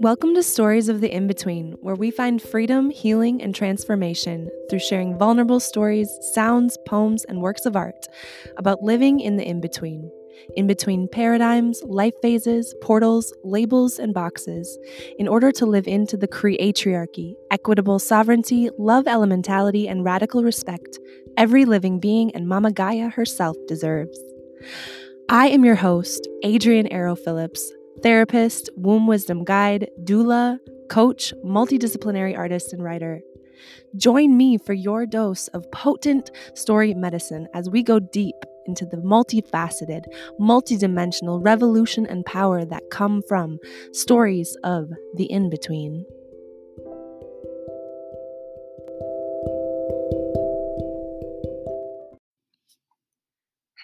Welcome to Stories of the In Between, where we find freedom, healing, and transformation through sharing vulnerable stories, sounds, poems, and works of art about living in the in between. In between paradigms, life phases, portals, labels, and boxes, in order to live into the creatriarchy, equitable sovereignty, love elementality, and radical respect every living being and Mama Gaia herself deserves. I am your host, Adrian Arrow Phillips, therapist, womb wisdom guide, doula, coach, multidisciplinary artist, and writer. Join me for your dose of potent story medicine as we go deep into the multifaceted, multidimensional revolution and power that come from stories of the in between.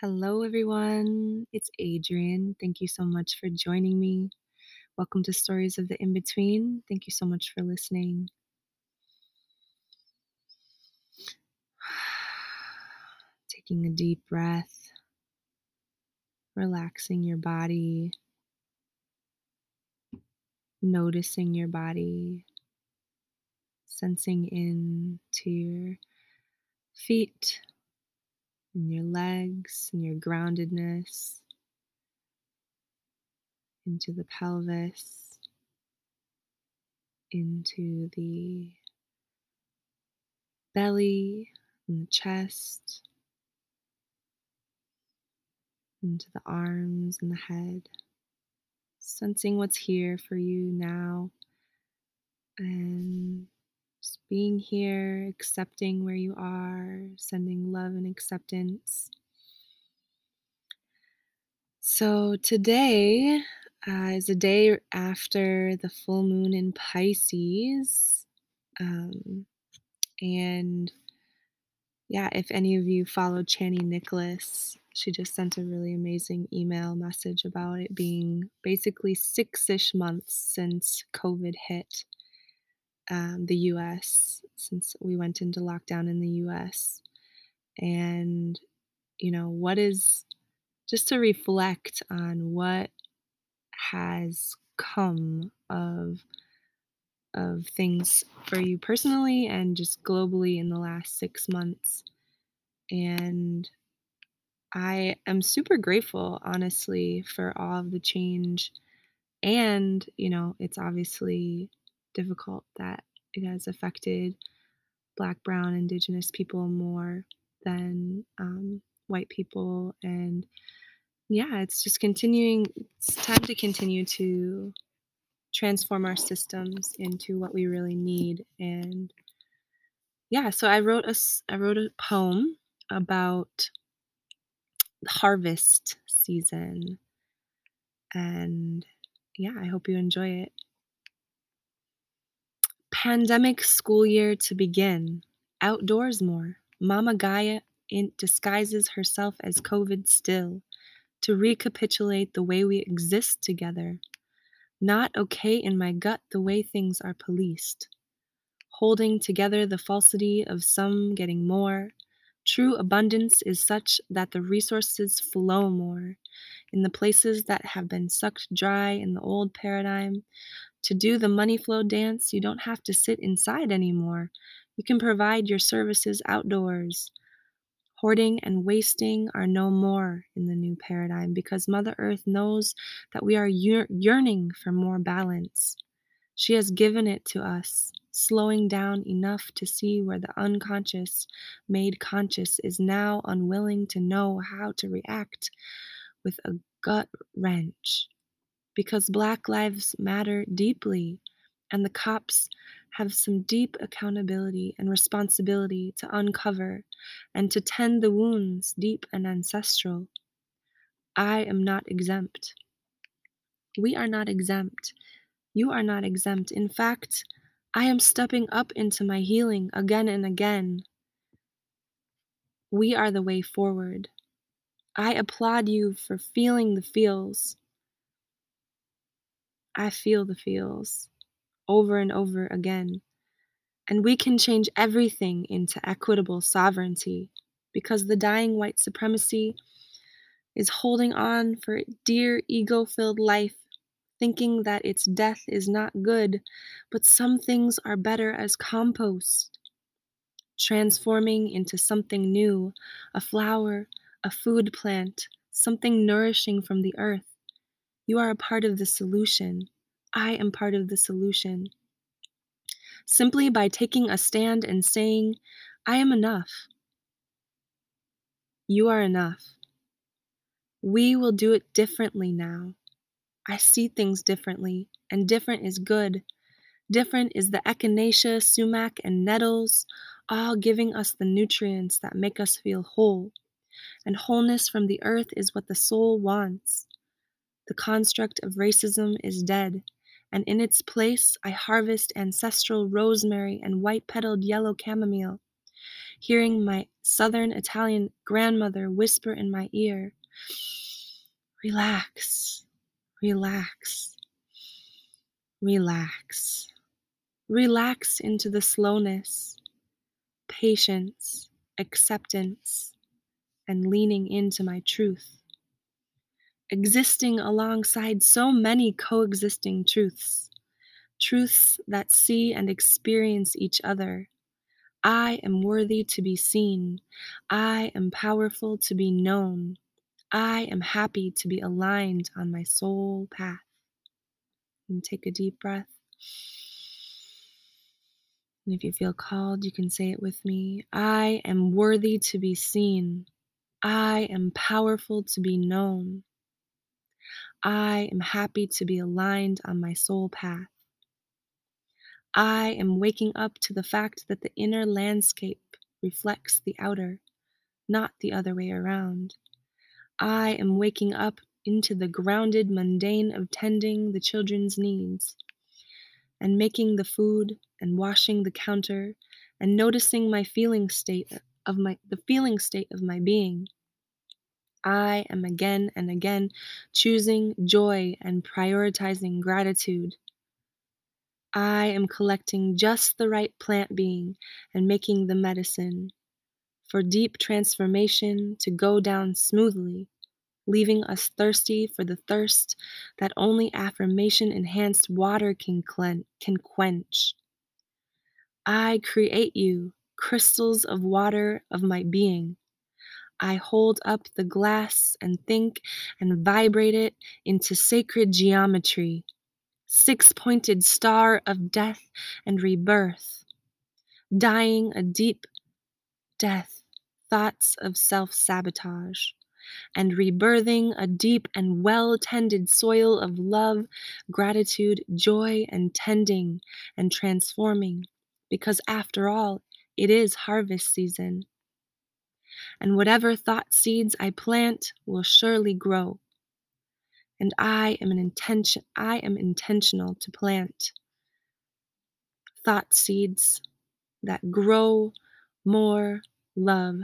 Hello, everyone. It's Adrian. Thank you so much for joining me. Welcome to Stories of the In Between. Thank you so much for listening. Taking a deep breath, relaxing your body, noticing your body, sensing into your feet in your legs and your groundedness into the pelvis, into the belly and the chest, into the arms and the head, sensing what's here for you now and just being here, accepting where you are, sending love and acceptance. So, today uh, is a day after the full moon in Pisces. Um, and yeah, if any of you follow Chani Nicholas, she just sent a really amazing email message about it being basically six ish months since COVID hit um, the US since we went into lockdown in the US. And, you know, what is just to reflect on what has come of of things for you personally and just globally in the last 6 months and I am super grateful honestly for all of the change and you know it's obviously difficult that it has affected Black, Brown, Indigenous people more than um, white people. And yeah, it's just continuing, it's time to continue to transform our systems into what we really need. And yeah, so I wrote a, I wrote a poem about harvest season. And yeah, I hope you enjoy it. Pandemic school year to begin. Outdoors more. Mama Gaia disguises herself as COVID still to recapitulate the way we exist together. Not okay in my gut the way things are policed. Holding together the falsity of some getting more. True abundance is such that the resources flow more. In the places that have been sucked dry in the old paradigm, to do the money flow dance, you don't have to sit inside anymore. You can provide your services outdoors. Hoarding and wasting are no more in the new paradigm because Mother Earth knows that we are yearning for more balance. She has given it to us, slowing down enough to see where the unconscious, made conscious, is now unwilling to know how to react with a gut wrench because Black Lives Matter deeply, and the cops have some deep accountability and responsibility to uncover and to tend the wounds deep and ancestral. I am not exempt. We are not exempt. You are not exempt. In fact, I am stepping up into my healing again and again. We are the way forward. I applaud you for feeling the feels, I feel the feels over and over again. And we can change everything into equitable sovereignty because the dying white supremacy is holding on for dear ego filled life thinking that its death is not good, but some things are better as compost, transforming into something new, a flower, a food plant, something nourishing from the earth. You are a part of the solution. I am part of the solution. Simply by taking a stand and saying, I am enough. You are enough. We will do it differently now. I see things differently, and different is good. Different is the echinacea, sumac, and nettles, all giving us the nutrients that make us feel whole. And wholeness from the earth is what the soul wants. The construct of racism is dead, and in its place I harvest ancestral rosemary and white petaled yellow chamomile, hearing my southern Italian grandmother whisper in my ear, Relax, relax, relax. Relax into the slowness, patience, acceptance, and leaning into my truth. Existing alongside so many coexisting truths, truths that see and experience each other. I am worthy to be seen. I am powerful to be known. I am happy to be aligned on my soul path. And take a deep breath. And if you feel called, you can say it with me. I am worthy to be seen. I am powerful to be known. I am happy to be aligned on my soul path. I am waking up to the fact that the inner landscape reflects the outer, not the other way around. I am waking up into the grounded mundane of tending the children's needs and making the food and washing the counter and noticing my feeling state of my the feeling state of my being. I am again and again choosing joy and prioritizing gratitude. I am collecting just the right plant being and making the medicine for deep transformation to go down smoothly, leaving us thirsty for the thirst that only affirmation enhanced water can, clen- can quench. I create you, crystals of water of my being. I hold up the glass and think and vibrate it into sacred geometry, six pointed star of death and rebirth, dying a deep death, thoughts of self sabotage, and rebirthing a deep and well tended soil of love, gratitude, joy, and tending and transforming, because after all, it is harvest season. And whatever thought seeds I plant will surely grow. And I am an intention I am intentional to plant thought seeds that grow more love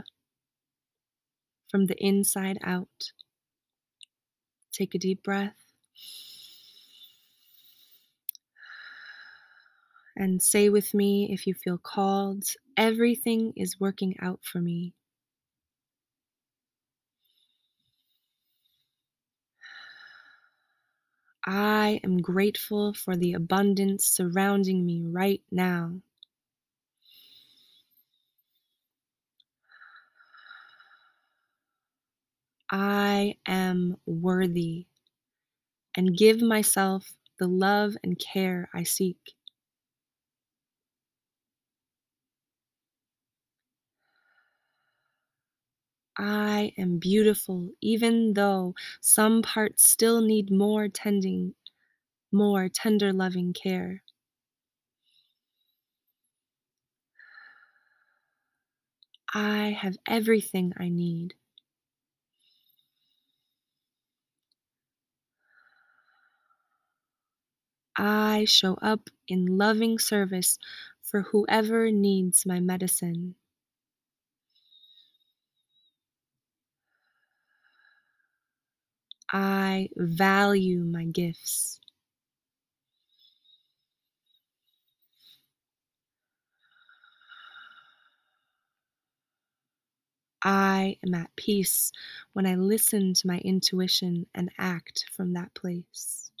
from the inside out. Take a deep breath and say with me if you feel called, everything is working out for me. I am grateful for the abundance surrounding me right now. I am worthy and give myself the love and care I seek. I am beautiful, even though some parts still need more tending, more tender loving care. I have everything I need. I show up in loving service for whoever needs my medicine. I value my gifts. I am at peace when I listen to my intuition and act from that place.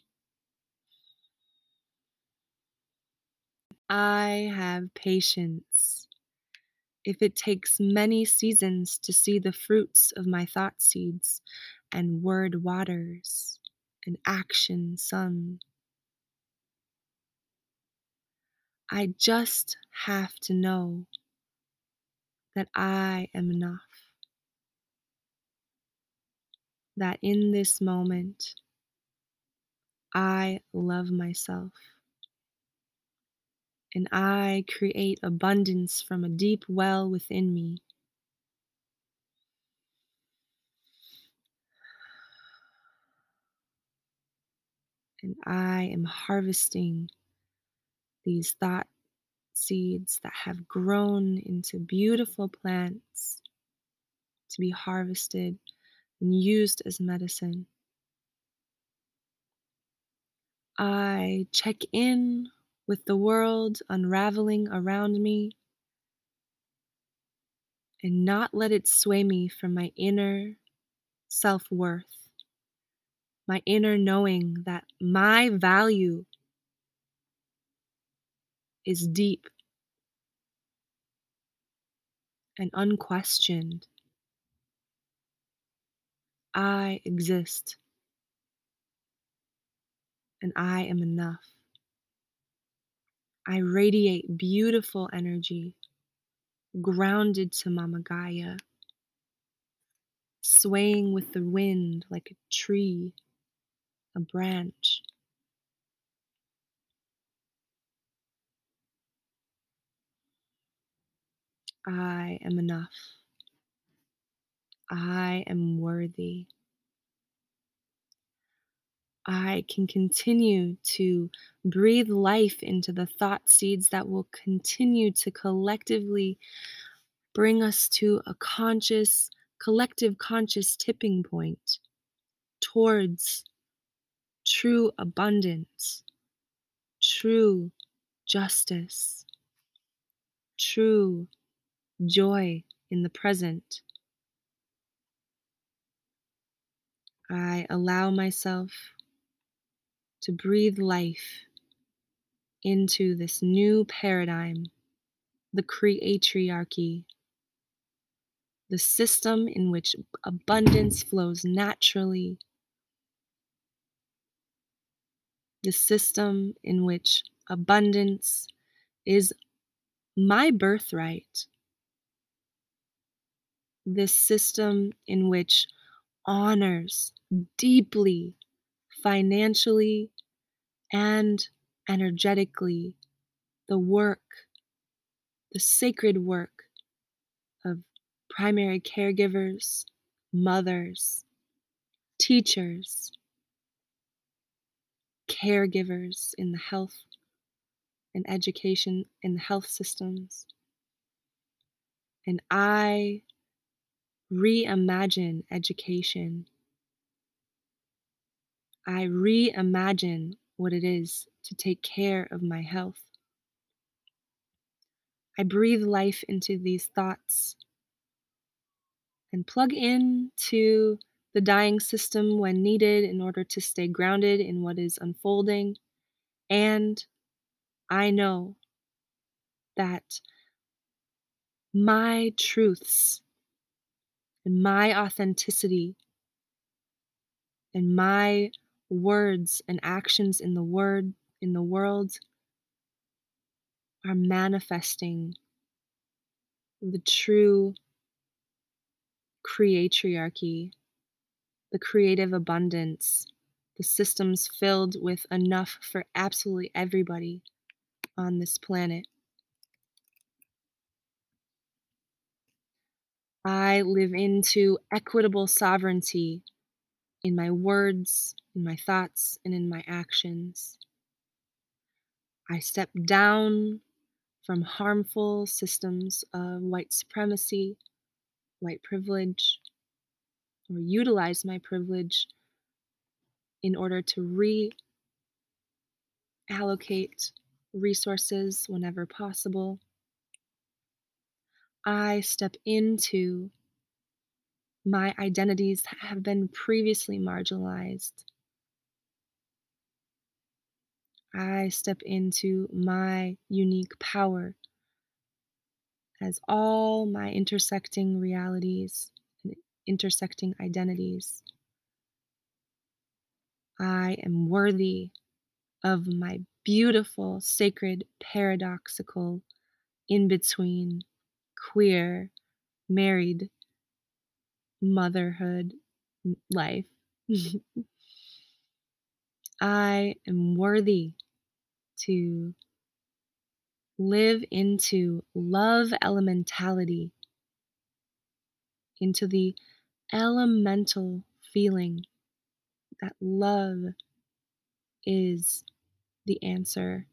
I have patience. If it takes many seasons to see the fruits of my thought seeds and word waters and action sun, I just have to know that I am enough. That in this moment, I love myself. And I create abundance from a deep well within me. And I am harvesting these thought seeds that have grown into beautiful plants to be harvested and used as medicine. I check in with the world unraveling around me and not let it sway me from my inner self worth, my inner knowing that my value is deep and unquestioned. I exist and I am enough. I radiate beautiful energy, grounded to Mama Gaia, swaying with the wind like a tree, a branch. I am enough. I am worthy. I can continue to breathe life into the thought seeds that will continue to collectively bring us to a conscious, collective conscious tipping point towards true abundance, true justice, true joy in the present. I allow myself to breathe life into this new paradigm, the creatriarchy, the system in which abundance flows naturally, the system in which abundance is my birthright, this system in which honors deeply financially and energetically the work, the sacred work of primary caregivers, mothers, teachers, caregivers in the health and education in the health systems. And I reimagine education I reimagine what it is to take care of my health. I breathe life into these thoughts and plug in to the dying system when needed in order to stay grounded in what is unfolding. And I know that my truths and my authenticity and my words and actions in the word in the world are manifesting the true creatriarchy, the creative abundance, the systems filled with enough for absolutely everybody on this planet. I live into equitable sovereignty in my words, in my thoughts, and in my actions. I step down from harmful systems of white supremacy, white privilege, or utilize my privilege in order to reallocate resources whenever possible. I step into my identities have been previously marginalized. I step into my unique power as all my intersecting realities and intersecting identities. I am worthy of my beautiful, sacred, paradoxical, in between, queer, married, motherhood life. I am worthy to live into love elementality, into the elemental feeling that love is the answer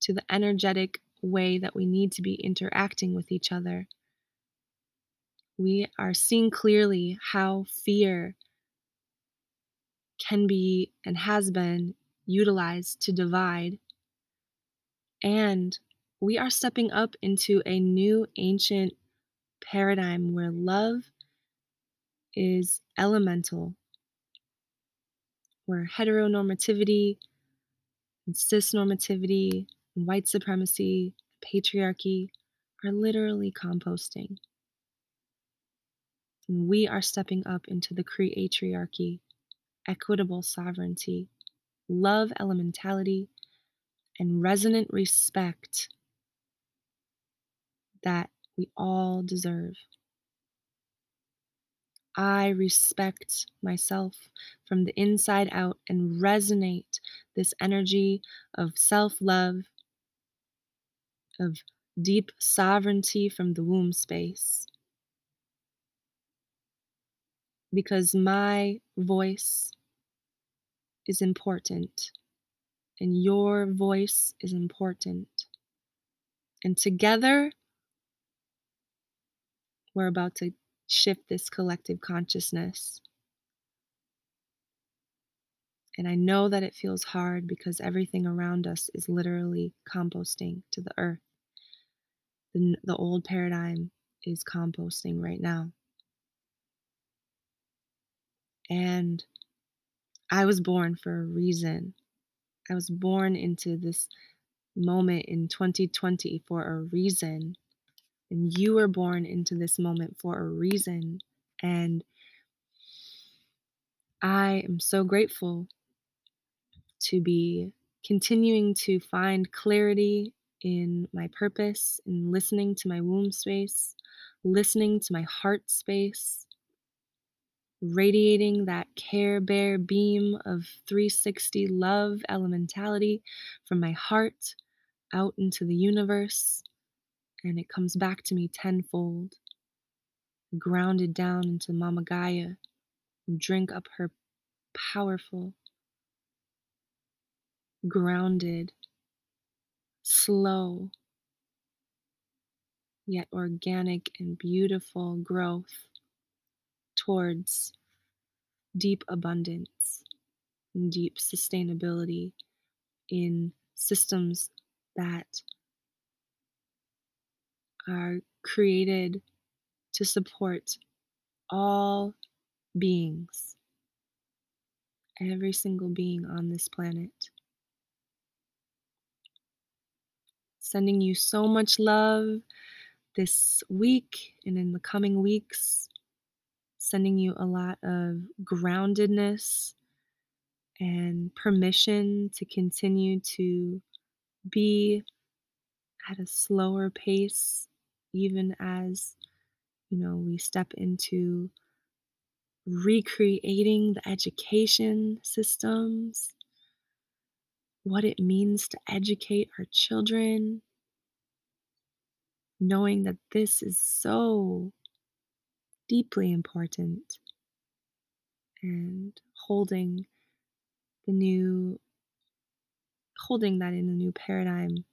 to the energetic way that we need to be interacting with each other. We are seeing clearly how fear can be and has been utilized to divide. And we are stepping up into a new ancient paradigm where love is elemental, where heteronormativity and cisnormativity and white supremacy, patriarchy are literally composting. We are stepping up into the creatriarchy, equitable sovereignty, love elementality, and resonant respect that we all deserve. I respect myself from the inside out and resonate this energy of self love, of deep sovereignty from the womb space. Because my voice is important and your voice is important. And together, we're about to shift this collective consciousness. And I know that it feels hard because everything around us is literally composting to the earth. The, the old paradigm is composting right now. And I was born for a reason. I was born into this moment in 2020 for a reason. And you were born into this moment for a reason. And I am so grateful to be continuing to find clarity in my purpose in listening to my womb space, listening to my heart space, radiating that care bear beam of 360 love elementality from my heart out into the universe and it comes back to me tenfold, grounded down into Mama Gaia, and drink up her powerful, grounded, slow, yet organic and beautiful growth towards deep abundance and deep sustainability in systems that are created to support all beings, every single being on this planet. Sending you so much love this week and in the coming weeks. Sending you a lot of groundedness and permission to continue to be at a slower pace even as you know we step into recreating the education systems what it means to educate our children knowing that this is so deeply important and holding the new holding that in the new paradigm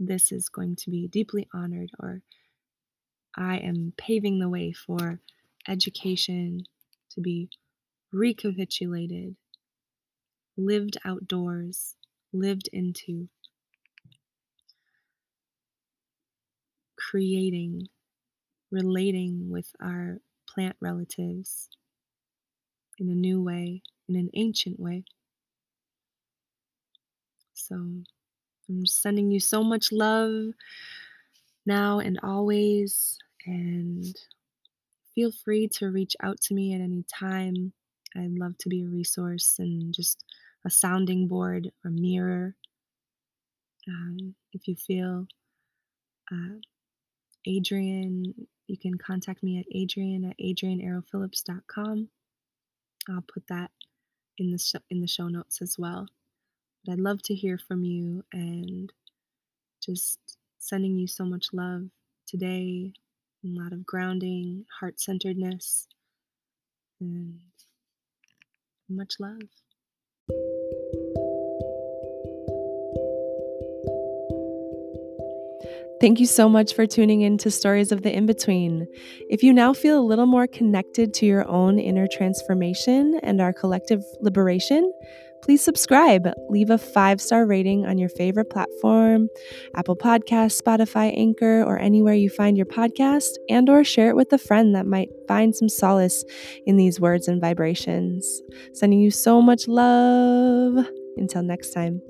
this is going to be deeply honored or I am paving the way for education to be recapitulated, lived outdoors, lived into, creating, relating with our plant relatives in a new way, in an ancient way. So I'm sending you so much love now and always. And feel free to reach out to me at any time. I'd love to be a resource and just a sounding board or mirror. Um, if you feel uh, Adrian, you can contact me at adrian at adrianaerophillips.com. I'll put that in the sh- in the show notes as well. But I'd love to hear from you and just sending you so much love today, a lot of grounding, heart centeredness, and much love. Thank you so much for tuning in to Stories of the In Between. If you now feel a little more connected to your own inner transformation and our collective liberation, please subscribe. Leave a five star rating on your favorite platform, Apple Podcasts, Spotify, Anchor, or anywhere you find your podcast, and or share it with a friend that might find some solace in these words and vibrations. Sending you so much love. Until next time.